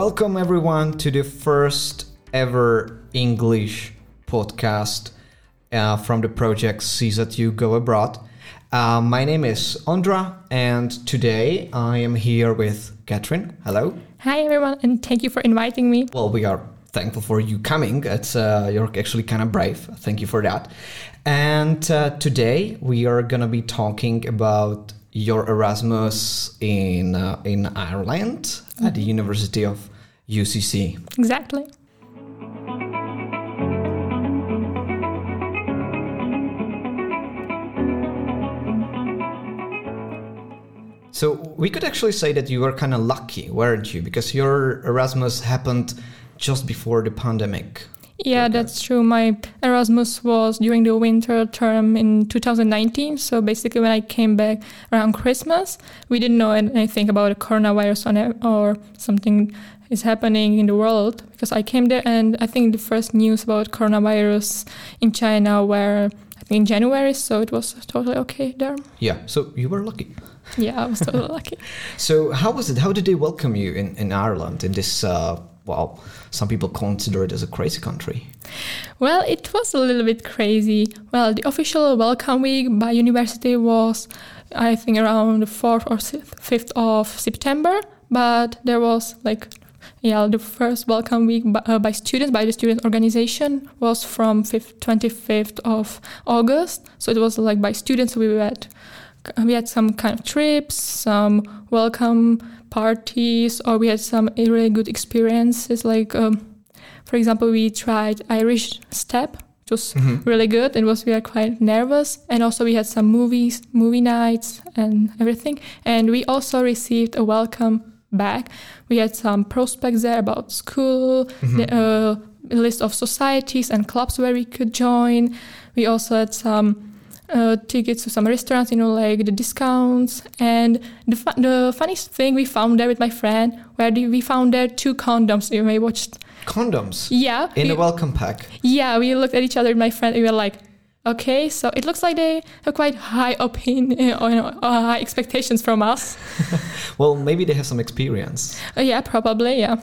welcome everyone to the first ever English podcast uh, from the project CZU Go Abroad. Uh, my name is Ondra, and today I am here with Catherine. Hello. Hi everyone, and thank you for inviting me. Well, we are thankful for you coming. It's uh, you're actually kind of brave. Thank you for that. And uh, today we are gonna be talking about your Erasmus in uh, in Ireland mm-hmm. at the University of UCC. Exactly. So we could actually say that you were kind of lucky, weren't you? Because your Erasmus happened just before the pandemic. Yeah, that's true. My Erasmus was during the winter term in 2019. So basically, when I came back around Christmas, we didn't know anything about the coronavirus or something is happening in the world because I came there and I think the first news about coronavirus in China were I think in January. So it was totally okay there. Yeah. So you were lucky. Yeah, I was totally lucky. So how was it? How did they welcome you in, in Ireland in this uh, well, some people consider it as a crazy country. Well, it was a little bit crazy. Well, the official welcome week by university was, I think, around the 4th or 5th of September, but there was like yeah, the first welcome week by, uh, by, students, by the student organization, was from 5th, 25th of August. So it was like by students. We had we had some kind of trips, some welcome parties or we had some really good experiences like um, for example we tried irish step which was mm-hmm. really good it was we were quite nervous and also we had some movies movie nights and everything and we also received a welcome back we had some prospects there about school mm-hmm. the, uh, list of societies and clubs where we could join we also had some uh, tickets to some restaurants, you know, like the discounts. And the, fu- the funniest thing we found there with my friend, where we found there two condoms. You may watched. Condoms? Yeah. In we, a welcome pack? Yeah, we looked at each other, my friend, and we were like, Okay, so it looks like they have quite high opinion or uh, know, uh, high expectations from us. well, maybe they have some experience. Uh, yeah, probably. Yeah.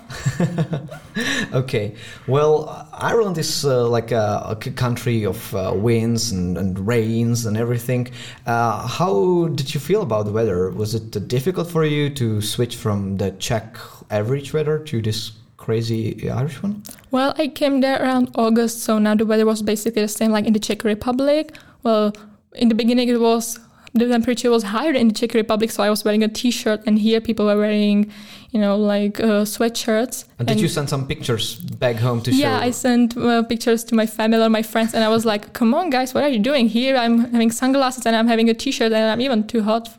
okay. Well, Ireland is uh, like a, a, country of uh, winds and, and, rains and everything. Uh, how did you feel about the weather? Was it difficult for you to switch from the Czech average weather to this crazy Irish one? Well, I came there around August, so now the weather was basically the same like in the Czech Republic. Well, in the beginning it was the temperature was higher in the Czech Republic, so I was wearing a T-shirt, and here people were wearing, you know, like uh, sweatshirts. And, and did you send some pictures back home to yeah, show? Yeah, I sent uh, pictures to my family or my friends, and I was like, "Come on, guys, what are you doing here? I'm having sunglasses and I'm having a T-shirt, and I'm even too hot."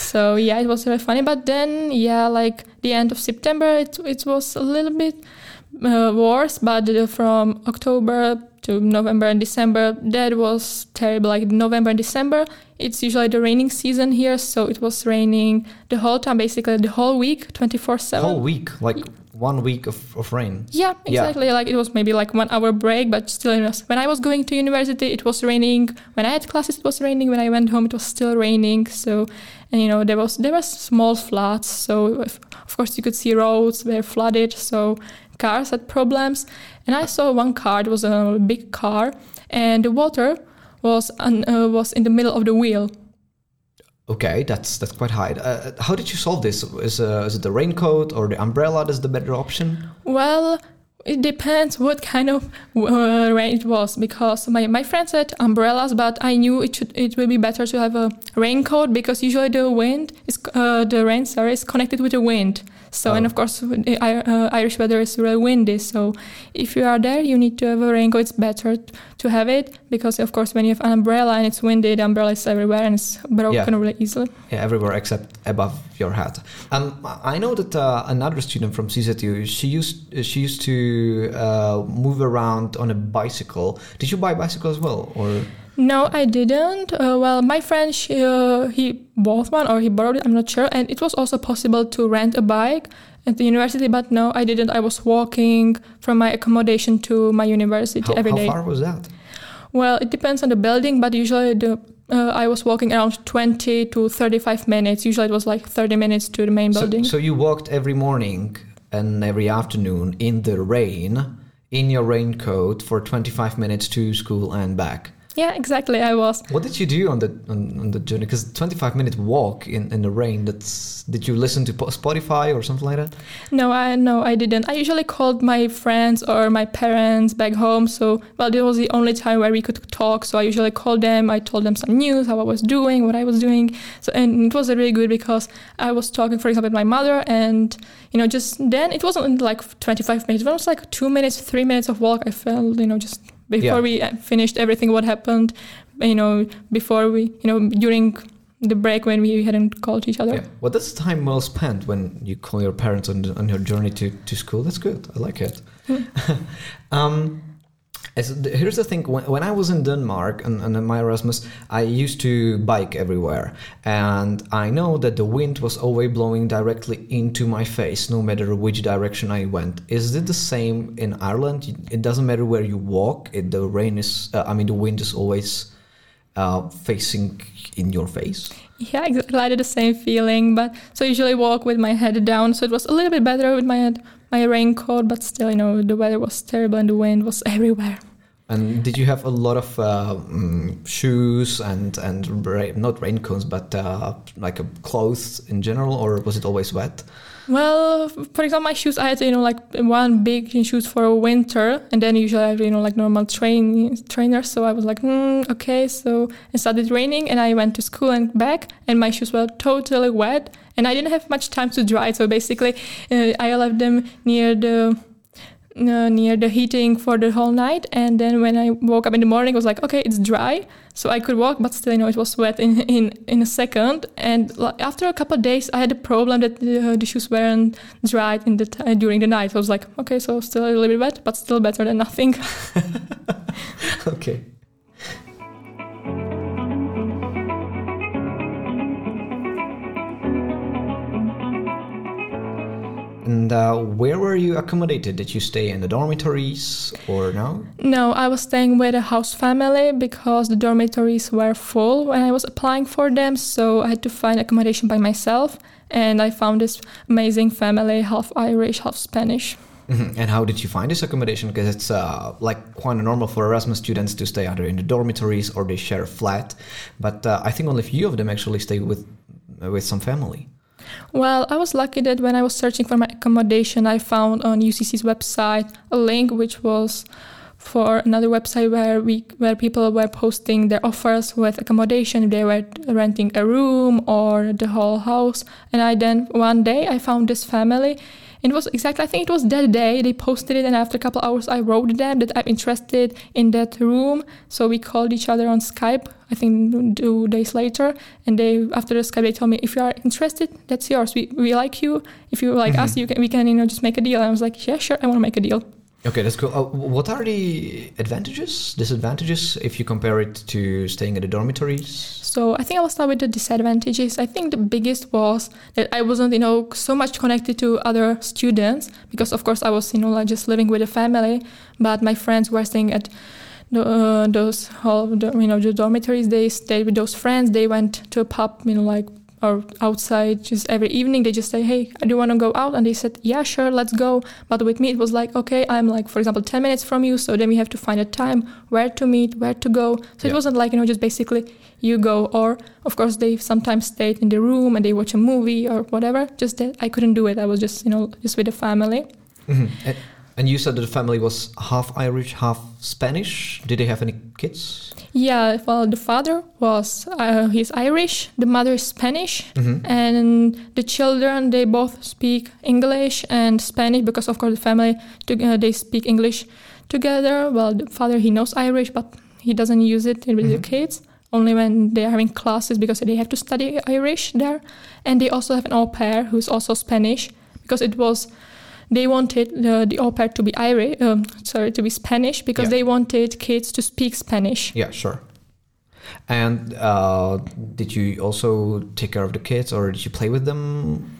So yeah, it was very funny. But then yeah, like the end of September, it it was a little bit uh, worse. But from October to November and December, that was terrible. Like November and December, it's usually the raining season here, so it was raining the whole time, basically the whole week, twenty four seven. Whole week, like one week of, of rain. Yeah, exactly. Yeah. Like it was maybe like one hour break, but still, was, when I was going to university, it was raining. When I had classes, it was raining. When I went home, it was still raining. So, and you know, there was there was small floods. So if, of course you could see roads were flooded. So cars had problems. And I saw one car. It was a big car, and the water was un, uh, was in the middle of the wheel. Okay, that's that's quite high. Uh, how did you solve this? Is, uh, is it the raincoat or the umbrella that's the better option? Well, it depends what kind of uh, rain it was because my, my friend said umbrellas, but I knew it should it would be better to have a raincoat because usually the wind is uh, the rain sorry is connected with the wind. So, oh. and of course, uh, Irish weather is really windy. So, if you are there, you need to have a raincoat. It's better to have it because, of course, when you have an umbrella and it's windy, the umbrella is everywhere and it's broken yeah. really easily. Yeah, everywhere except above your head. Um, I know that uh, another student from CZU, she used she used to uh, move around on a bicycle. Did you buy a bicycle as well, or? No, I didn't. Uh, well, my friend she, uh, he bought one or he borrowed it. I'm not sure. And it was also possible to rent a bike at the university, but no, I didn't. I was walking from my accommodation to my university how, every day. How far was that? Well, it depends on the building, but usually the uh, I was walking around 20 to 35 minutes. Usually it was like 30 minutes to the main so, building. So you walked every morning and every afternoon in the rain in your raincoat for 25 minutes to school and back. Yeah, exactly. I was. What did you do on the on, on the journey? Because 25 minute walk in, in the rain. That's did you listen to Spotify or something like that? No, I no, I didn't. I usually called my friends or my parents back home. So well, it was the only time where we could talk. So I usually called them. I told them some news, how I was doing, what I was doing. So and it was really good because I was talking, for example, with my mother, and you know, just then it wasn't like 25 minutes. It was like two minutes, three minutes of walk. I felt you know just before yeah. we finished everything what happened you know before we you know during the break when we hadn't called each other. Yeah. Well, that's time well spent when you call your parents on, on your journey to, to school. That's good. I like it. Mm. um, here's the thing when, when I was in Denmark and, and in my Erasmus, I used to bike everywhere. And I know that the wind was always blowing directly into my face, no matter which direction I went. Is it the same in Ireland? It doesn't matter where you walk, it, the rain is, uh, I mean, the wind is always uh, facing in your face. Yeah, exactly. I the same feeling, but so I usually walk with my head down. So it was a little bit better with my head, my raincoat, but still, you know, the weather was terrible and the wind was everywhere. And did you have a lot of uh, mm, shoes and and ra- not raincoats, but uh, like clothes in general, or was it always wet? Well, for example, my shoes, I had, you know, like one big shoes for winter, and then usually I have, you know, like normal train trainers. So I was like, mm, okay. So it started raining, and I went to school and back, and my shoes were totally wet, and I didn't have much time to dry. So basically, uh, I left them near the uh, near the heating for the whole night. And then when i woke up in the morning it was like okay it's dry. So i could walk but still you know it was wet in in, in a second. And after a couple of days i had a problem that the, uh, the shoes weren't dried in the t- during the night. I was like okay so still a little bit wet but still better than nothing. Okay And uh, where were you accommodated? Did you stay in the dormitories or no? No, I was staying with a house family because the dormitories were full when I was applying for them. So I had to find accommodation by myself. And I found this amazing family, half Irish, half Spanish. Mm-hmm. And how did you find this accommodation? Because it's uh, like quite normal for Erasmus students to stay either in the dormitories or they share a flat. But uh, I think only a few of them actually stay with with some family. Well, I was lucky that when I was searching for my accommodation, I found on UCC's website a link which was for another website where we where people were posting their offers with accommodation. They were renting a room or the whole house. And i then one day i found this family it was exactly, I think it was that day they posted it, and after a couple hours, I wrote them that I'm interested in that room. So we called each other on Skype. I think two days later, and they after the Skype they told me if you are interested, that's yours. We, we like you. If you like mm-hmm. us, you can we can you know just make a deal. And I was like, yeah, sure, I want to make a deal. Okay, that's cool. Uh, what are the advantages, disadvantages if you compare it to staying at the dormitories? So I think I will start with the disadvantages. I think the biggest was that I wasn't, you know, so much connected to other students because, of course, I was, you know, like just living with a family. But my friends were staying at the, uh, those, whole, you know, the dormitories. They stayed with those friends. They went to a pub, you know, like or outside just every evening they just say hey do you want to go out? And they said yeah sure let's go. But with me it was like okay i'm like for example 10 minutes from you so then we have to find a time where to meet where to go. So yeah. it wasn't like you know just basically you go or of course they sometimes stayed in the room and they watch a movie or whatever just that i couldn't do it. I was just you know just with the family. Mm-hmm. And you said that the family was half Irish, half Spanish. Did they have any kids? Yeah, well, the father was uh, he's Irish, the mother is Spanish, mm-hmm. and the children they both speak English and Spanish because of course the family uh, they speak English together. Well, the father he knows Irish, but he doesn't use it with mm-hmm. the kids only when they are having classes because they have to study Irish there, and they also have an au pair who's also Spanish because it was they wanted the, the au pair to be Irish, um, sorry, to be Spanish because yeah. they wanted kids to speak Spanish. Yeah, sure. And uh, did you also take care of the kids or did you play with them?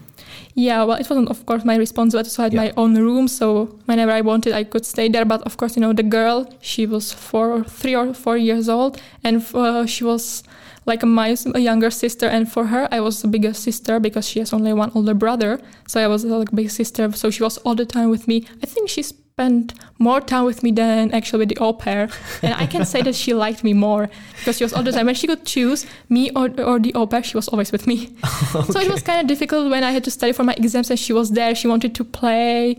Yeah, well, it wasn't, of course, my responsibility. So I had yeah. my own room. So whenever I wanted, I could stay there. But of course, you know, the girl, she was four, three or four years old, and uh, she was like my younger sister, and for her, I was the bigger sister because she has only one older brother. So I was like big sister. So she was all the time with me. I think she spent more time with me than actually with the au pair, and I can say that she liked me more because she was all the time. When she could choose me or or the au pair, she was always with me. So it was kind of difficult when I had to study for my exams, and she was there. She wanted to play.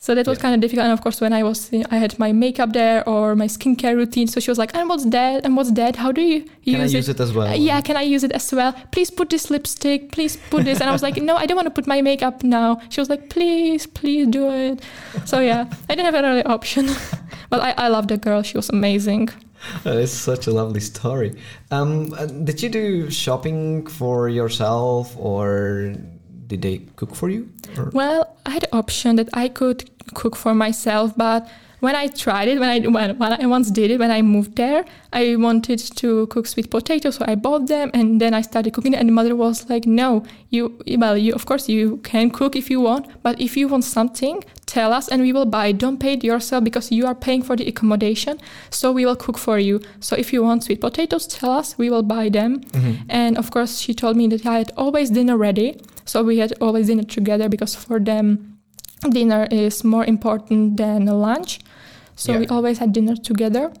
So that was Yeah. kind of difficult. And of course, when I was, I had my makeup there or my skincare routine. So she was like, "And what's that? And what's that? How do you use Can I use it, as well? Uh, yeah, can I use it as well? Please put this lipstick. Please put this." And I was like, "No, I don't want to put my makeup now." She was like, "Please, please do it." So yeah, I didn't have another option. but I, I loved the girl. She was amazing. That is such a lovely story. Um, uh, did you do shopping for yourself, or did they cook for you? Or- Well, I had the option that I could cook for myself, but when I tried it, when I when, when I once did it, when I moved there, I wanted to cook sweet potatoes, so I bought them, and then I started cooking. And the mother was like, "No, you well, you of course you can cook if you want, but if you want something, tell us and we will buy. Don't pay it yourself because you are paying for the accommodation, so we will cook for you. So if you want sweet potatoes, tell us, we will buy them." Mhm. And of course, she told me that I had always dinner ready. So we had always dinner together because for them, dinner is more important than lunch. So we always had dinner together.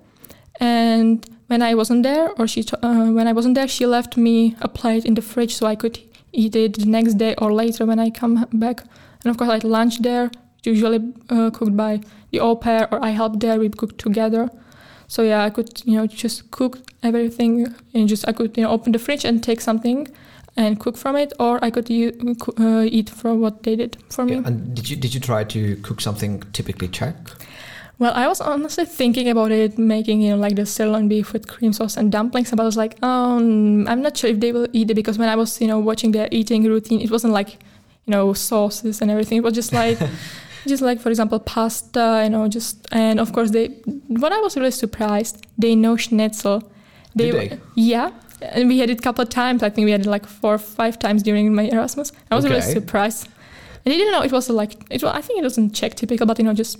And when I wasn't there, or she, uh, when I wasn't there, she left me a plate in the fridge so I could eat it the next day or later when I come back. And of course, I had lunch there, usually uh, cooked by the au pair, or I helped there. We cooked together. So yeah, I could you know just cook everything and just I could you know open the fridge and take something and cook from it, or I could u- uh, eat from what they did for me. Yeah, and did you did you try to cook something typically Czech? Well, I was honestly thinking about it, making you know like the sirloin beef with cream sauce and dumplings, but I was like, um, I'm not sure if they will eat it because when I was you know watching their eating routine, it wasn't like you know sauces and everything. It was just like. Just like, for example, pasta, you know, just and of course they. What I was really surprised, they know schnitzel. Did they? Yeah, and we had it a couple of times. I think we had it like four or five times during my Erasmus. I was really Okay. surprised. And I didn't know it was like it. Was, I think it wasn't Czech typical, but you know, just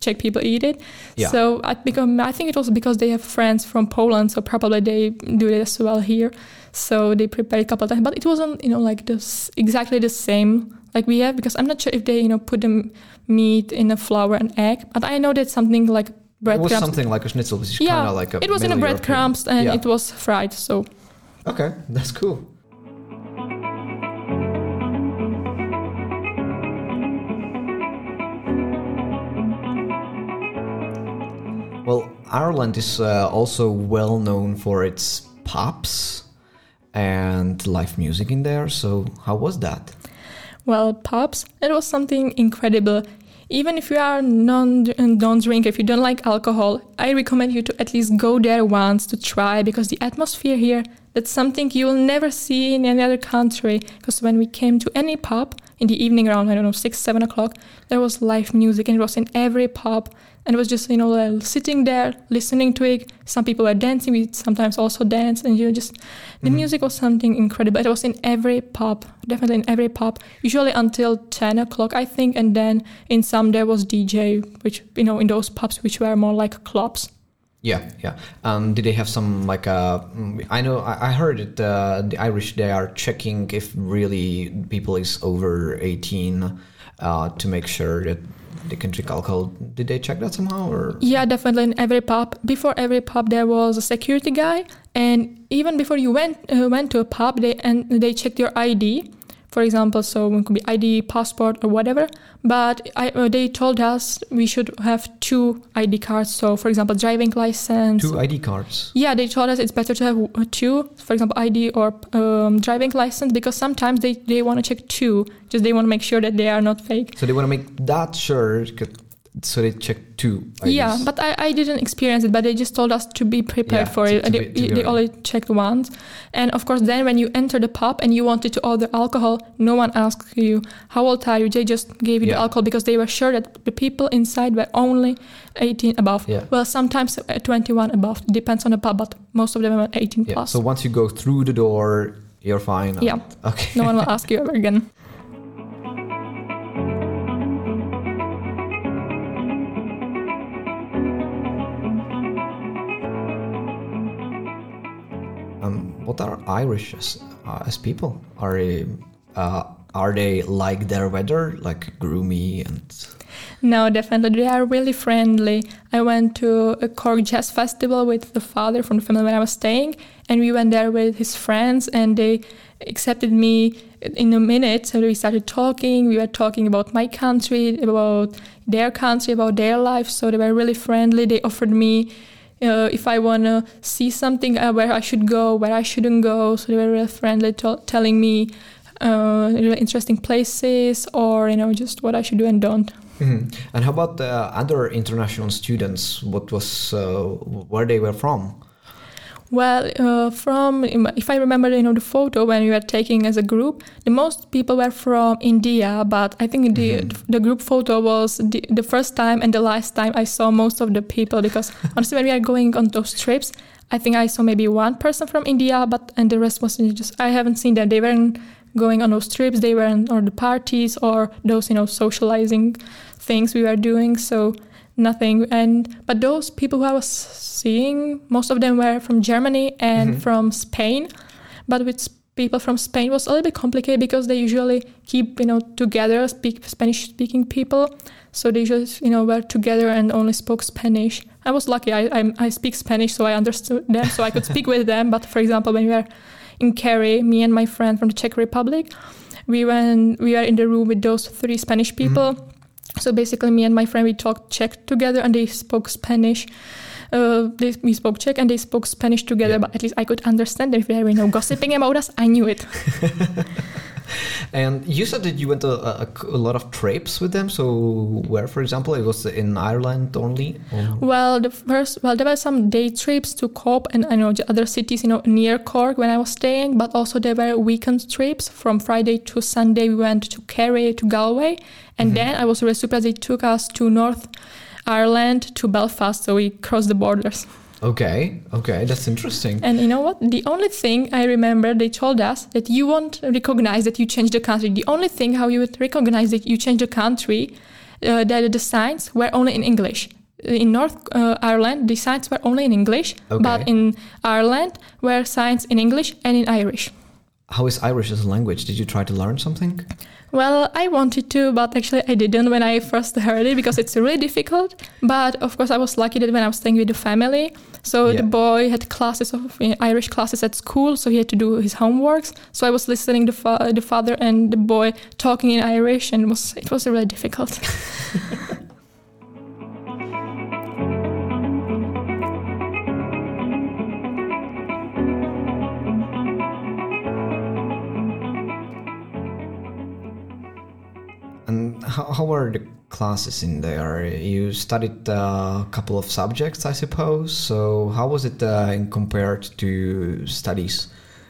Czech people eat it. Yeah. So I become. I think it was because they have friends from Poland, so probably they do it as well here. So they prepared a couple of times, but it wasn't you know like this exactly the same like we have because I'm not sure if they you know put the meat in a flour and egg, but I know that something like it was something like a schnitzel, which is Yeah, kind of like a. it was in a breadcrumbs and yeah. it was fried. So Okay, that's cool. Well, Ireland is uh, also well known for its pubs and live music in there. So, how was that? Well, pubs, it was something incredible. Even if you are non non drinker, if you don't like alcohol, I recommend you to at least go there once to try because the atmosphere here that's something you will never see in any other country. Because when we came to any pub in the evening around I don't know six seven o'clock, there was live music and it was in every pub and it was just you know like, sitting there listening to it. Some people were dancing, we sometimes also dance, and you know, just the Mhm. music was something incredible. It was in every pub, definitely in every pub. Usually until ten o'clock, I think, and then in some there was DJ, which you know in those pubs which were more like clubs. Yeah, yeah. Um, did they have some like uh, mm, I know I, heard it. Uh, the Irish they are checking if really people is over eighteen uh, to make sure that they can drink alcohol. Did they check that somehow or? Yeah, definitely in every pub. Before every pub, there was a security guy, and even before you went uh, went to a pub, they and they checked your ID. For example, so it could be ID, passport, or whatever. But I, uh, they told us we should have two ID cards. So, for example, driving license. Two ID cards. Yeah, they told us it's better to have two, for example, ID or um, driving license, because sometimes they, they want to check two, just they want to make sure that they are not fake. So they want to make that sure, so they check two. IDs. Yeah, but I, I didn't experience it, but they just told us to be prepared Yeah, for to- it. to they, be- they only checked once. And of course, then when you enter the pub and you wanted to order alcohol, no one asked you, how old are you? They just gave you Yeah. the alcohol because they were sure that the people inside were only 18 above. Yeah. Well, sometimes uh, 21 above. Depends on the pub, but most of them were 18 Yeah. plus. So once you go through the door, you're fine. Yeah. Okay. no one will ask you ever again. Um, what are Irish as, uh, as people? Are uh, are they like their weather, like groomy and? No, definitely. They are really friendly. I went to a Cork Jazz Festival with the father from the family where I was staying, and we went there with his friends, and they accepted me in a minute. So we started talking. We were talking about my country, about their country, about their life. So they were really friendly. They offered me uh, if I want to see something, uh, where I should go, where I shouldn't go. So they were really friendly, telling me uh, really interesting places or you know just what I should do and don't. Mm-hmm. And how about the other international students? What was uh, where they were from? Well, uh, from if I remember, you know, the photo when we were taking as a group, the most people were from India. But I think the mm-hmm. the group photo was the, the first time and the last time I saw most of the people because honestly, when we are going on those trips, I think I saw maybe one person from India, but and the rest was just I haven't seen them. They weren't going on those trips. They weren't on the parties or those you know socializing things we were doing. So nothing. And but those people who I was seeing, most of them were from Germany and mm-hmm. from Spain. But with people from Spain was a little bit complicated because they usually keep you know together, speak Spanish speaking people. So they just you know were together and only spoke Spanish. I was lucky. I I, I speak Spanish, so I understood them, so I could speak with them. But for example, when we were in Kerry, me and my friend from the Czech Republic, we went we were in the room with those three Spanish people. Mm-hmm so basically, me and my friend we talked Czech together, and they spoke Spanish. Uh, they, we spoke Czech and they spoke Spanish together, yeah. but at least I could understand them. If they were you know, gossiping about us, I knew it. and you said that you went a, a, a, lot of trips with them. So where, for example, it was in Ireland only? Or? Well, the first, well, there were some day trips to Cork and I know the other cities, you know, near Cork when I was staying, but also there were weekend trips from Friday to Sunday. We went to Kerry to Galway and mm-hmm. then I was really surprised they took us to North Ireland to Belfast, so we crossed the borders. Okay, okay, that's interesting. And you know what? The only thing I remember they told us that you won't recognize that you changed the country. The only thing how you would recognize that you changed the country, uh, that the signs were only in English. In North uh, Ireland, the signs were only in English, okay. but in Ireland were signs in English and in Irish. How is Irish as a language? Did you try to learn something? Well, I wanted to, but actually I didn't when I first heard it because it's really difficult. But of course, I was lucky that when I was staying with the family, so yeah. the boy had classes of you know, Irish classes at school, so he had to do his homeworks. So I was listening to fa- the father and the boy talking in Irish, and it was it was really difficult. how, were the classes in there? You studied a couple of subjects, I suppose. So how was it uh, compared to studies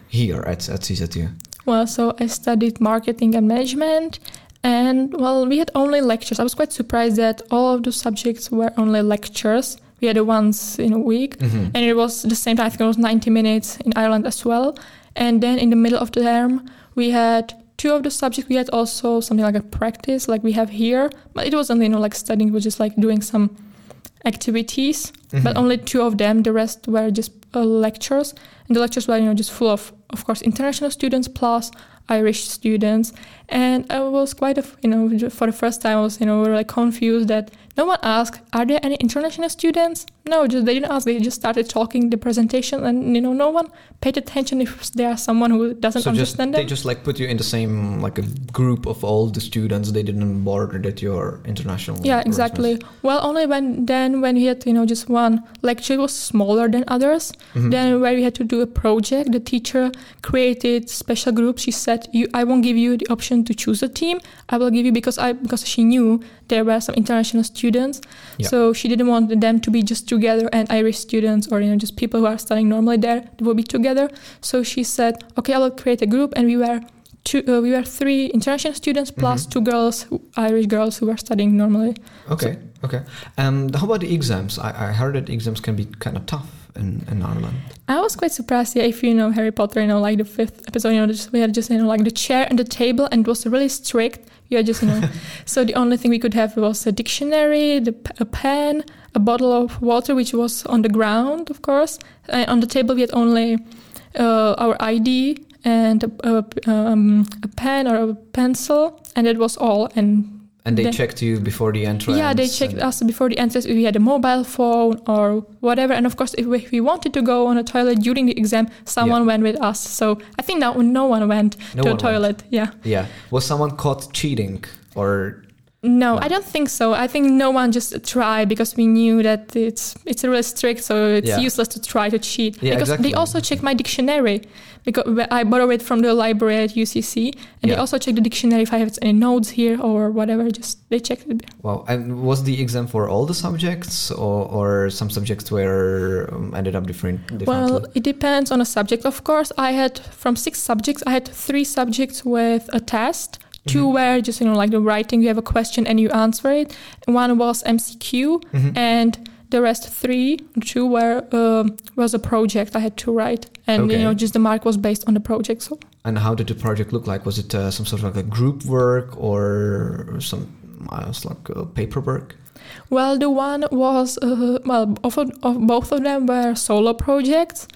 here at at CZU? Well, so I studied marketing and management, and well, we had only lectures. I was quite surprised that all of the subjects were only lectures. We had it once in a week, mm-hmm. and it was the same time. I think it was 90 minutes in Ireland as well. And then in the middle of the term, we had two of the subjects we had also something like a practice like we have here but it wasn't you know like studying was just like doing some activities mm-hmm. but only two of them the rest were just uh, lectures and the lectures were you know just full of of course international students plus irish students and i was quite a you know for the first time i was you know really confused that no one asked, "Are there any international students?" No, just they didn't ask. They just started talking the presentation, and you know, no one paid attention if there are someone who doesn't so understand just, them. They just like put you in the same like a group of all the students. They didn't bother that you're international. Yeah, exactly. Well, only when then when we had you know just one lecture was smaller than others. Mm-hmm. Then where we had to do a project, the teacher created special groups. She said, "You, I won't give you the option to choose a team. I will give you because I because she knew there were some international students. Yeah. So she didn't want them to be just together and Irish students or you know just people who are studying normally there will be together. So she said, okay, I will create a group, and we were two, uh, we were three international students plus mm-hmm. two girls, Irish girls who were studying normally. Okay, so, okay. And how about the exams? I, I heard that exams can be kind of tough. In, in, Ireland. I was quite surprised. Yeah, if you know Harry Potter, you know, like the fifth episode, you know, just, we had just you know like the chair and the table, and it was really strict. Yeah, just you know. so the only thing we could have was a dictionary, the, a pen, a bottle of water, which was on the ground, of course. And on the table we had only uh, our ID and a, a, um, a pen or a pencil, and that was all. And And they checked you before the entrance. yeah, they checked us before the entrance if we had a mobile phone or whatever. And of course, if we, if we wanted to go on a toilet during the exam, someone went with us. So I think no, no one went No to a went. toilet. Yeah. Yeah. Was someone caught cheating or No, No. I don't think so. I think no one just tried because we knew that it's it's really strict, so it's Yeah. useless to try to cheat. Yeah, because exactly. they also checked my dictionary because I borrowed it from the library at UCC, and they also checked the dictionary if I have any notes here or whatever. Just they checked it. Wow. And was the exam for all the subjects or, or some subjects were um, ended up different differently? Well, it depends on a subject. Of course, I had from six subjects, I had three subjects with a test. 2 Mhm. were just you know like the writing. You have a question and you answer it. One was MCQ, Mhm. and the rest three, two were um, was a project I had to write, and Okay. you know just the mark was based on the project. So And how did the project look like? Was it uh, some sort of like a group work or some uh, like uh, paperwork? well, the one was uh, well, of, of both of them were solo projects.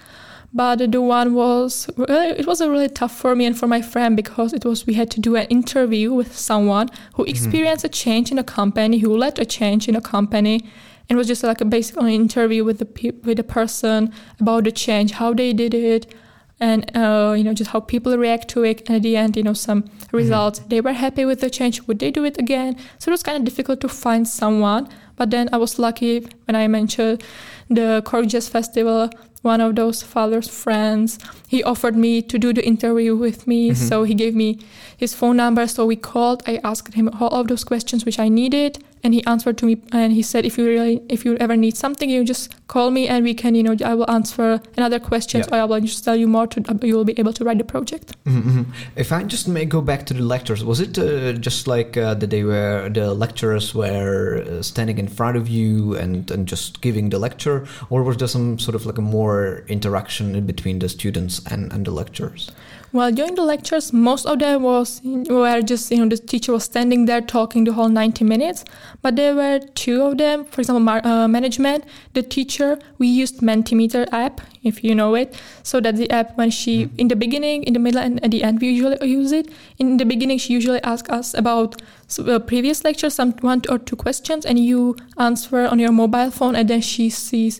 But the one was it was a really tough for me and for my friend because it was we had to do an interview with someone who experienced a change in a company, who led a change in a company, and it was just like a basic interview with the pe- with the person about the change, how they did it, and uh, you know just how people react to it. And at the end, you know some results. They were happy with the change. Would they do it again? So it was kind of difficult to find someone. But then I was lucky when I mentioned the Jazz Festival. One of those father's friends, he offered me to do the interview with me. Mhm. So he gave me his phone number. So we called. I asked him all of those questions which I needed, and he answered to me. And he said, "If you really, if you ever need something, you just call me, and we can, you know, I will answer another questions, Yeah. or I will just tell you more. To you will be able to write the project." Mm-hmm. If I just may go back to the lectures, was it uh, just like uh, that they were the lecturers were uh, standing in front of you and, and just giving the lecture, or was there some sort of like a more interaction in between the students and, and the lecturers? Well, during the lectures, most of them was were just you know the teacher was standing there talking the whole ninety minutes. But there were two of them, for example, mar- uh, management. The teacher we used Mentimeter app, if you know it. So that the app when she in the beginning, in the middle, and at the end we usually use it. In the beginning, she usually asks us about uh, previous lectures, some one or two questions, and you answer on your mobile phone, and then she sees,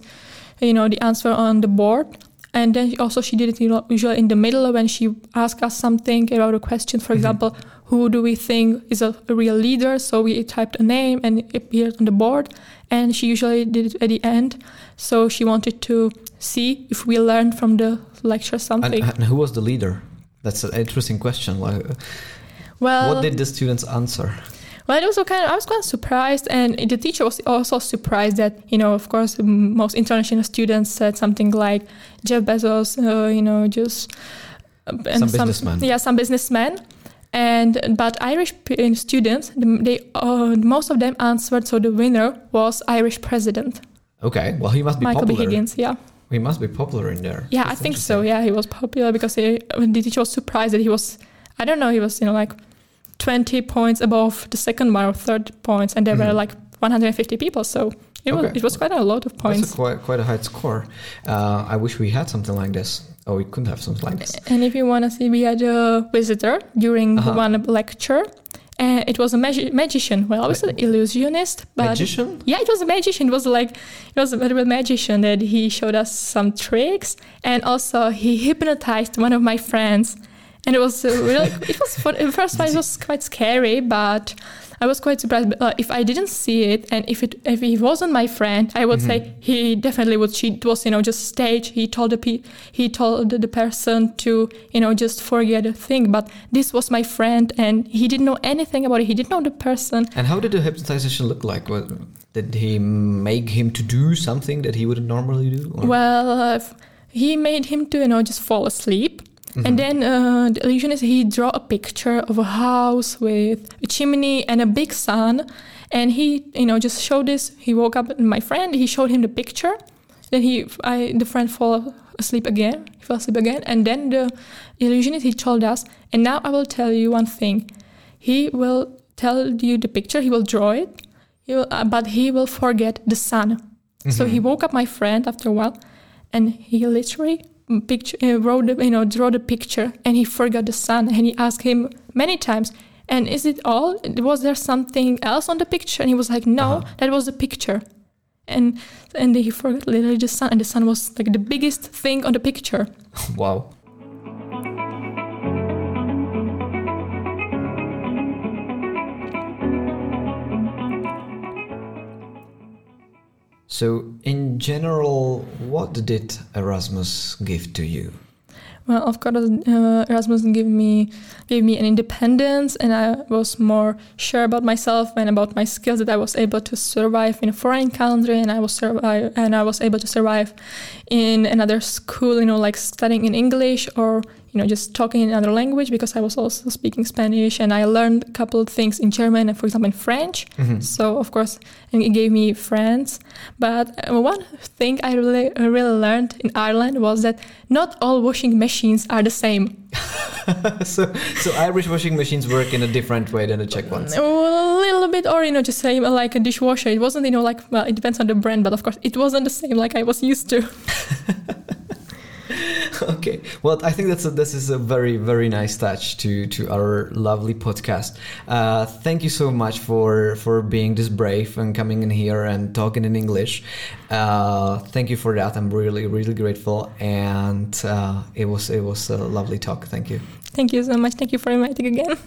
you know, the answer on the board. And then also she did it usually in the middle when she asked us something about a question. For Mhm. example, who do we think is a, a real leader? So we typed a name and it appeared on the board. And she usually did it at the end. So she wanted to see if we learned from the lecture And, something. and who was the leader? That's an interesting question. Like, well, what did the students answer? Well, it was kind of, I was kind of surprised, and the teacher was also surprised that, you know, of course, most international students said something like Jeff Bezos, uh, you know, just. uh, and Some businessman. Yeah, some businessman. And but Irish p- students, they uh, most of them answered. So the winner was Irish president Okay, well, he must be Michael D. popular. Higgins. Yeah, He must be popular in there. yeah, That's I think so. Yeah, he was popular because he, the teacher was surprised that he was. I don't know. He was you know like twenty points above the second one or third points, and there were Mhm. like 150 people. So it was it was quite a lot of That's points. a quite, quite a high score. Uh, I wish we had something like this. Oh, we couldn't have something like this. And if you want to see, we had a visitor during Uh-huh. one lecture. And it was a magi- magician. Well, I was an illusionist, but Magician? yeah, it was a magician. It was like it was a real magician that he showed us some tricks, and also he hypnotized one of my friends. And it was uh, really it was fun. At first, it was quite scary, but I was quite surprised. But, uh, if I didn't see it, and if it if he wasn't my friend, I would say he definitely would cheat. It was you know just stage. He told the pe- he told the person to you know just forget the thing. But this was my friend, and he didn't know anything about it. He didn't know the person. And how did the hypnotization look like? What, did he make him to do something that he wouldn't normally do? or- Well, uh, he made him to you know just fall asleep, Mhm. and then uh, the illusionist he draw a picture of a house with a chimney and a big sun, and he you know just showed this. He woke up, my friend he showed him the picture. Then he, I, the friend fall asleep again. He fell asleep again, and then the illusionist he told us. And now I will tell you one thing. He will tell you the picture. He will draw it. He will, uh, but he will forget the sun. So Mhm. he woke up my friend after a while, and he literally picture, uh, wrote, the, you know, draw the picture, and he forgot the sun, and he asked him many times, and is it all? Was there something else on the picture? And he was like, no, Uh-huh. that was the picture. And and he forgot literally the sun, and the sun was like the biggest thing on the picture. Wow. So, in general, what did Erasmus give to you? Well, of course, uh, Erasmus gave me gave me an independence, and I was more sure about myself and about my skills that I was able to survive in a foreign country, and I was survive and I was able to survive in another school. You know, like studying in English or you know just talking in another language because I was also speaking Spanish, and I learned a couple of things in German and, for example, in French. So of course, and it gave me friends. But uh, one thing I really really learned in Ireland was that not all washing machines are the same. so, so Irish washing machines work in a different way than the Czech ones. A little bit, or you know, just say uh, like a dishwasher. It wasn't, you know, like well, it depends on the brand, but of course, it wasn't the same like I was used to. okay. Well i think that's a, this is a very very nice touch to to our lovely podcast. Uh, thank you so much for for being this brave and coming in here and talking in english. Uh, thank you for that. I'm really really grateful. And uh, it was it was a lovely talk. Thank you. Thank you so much. Thank you for inviting again.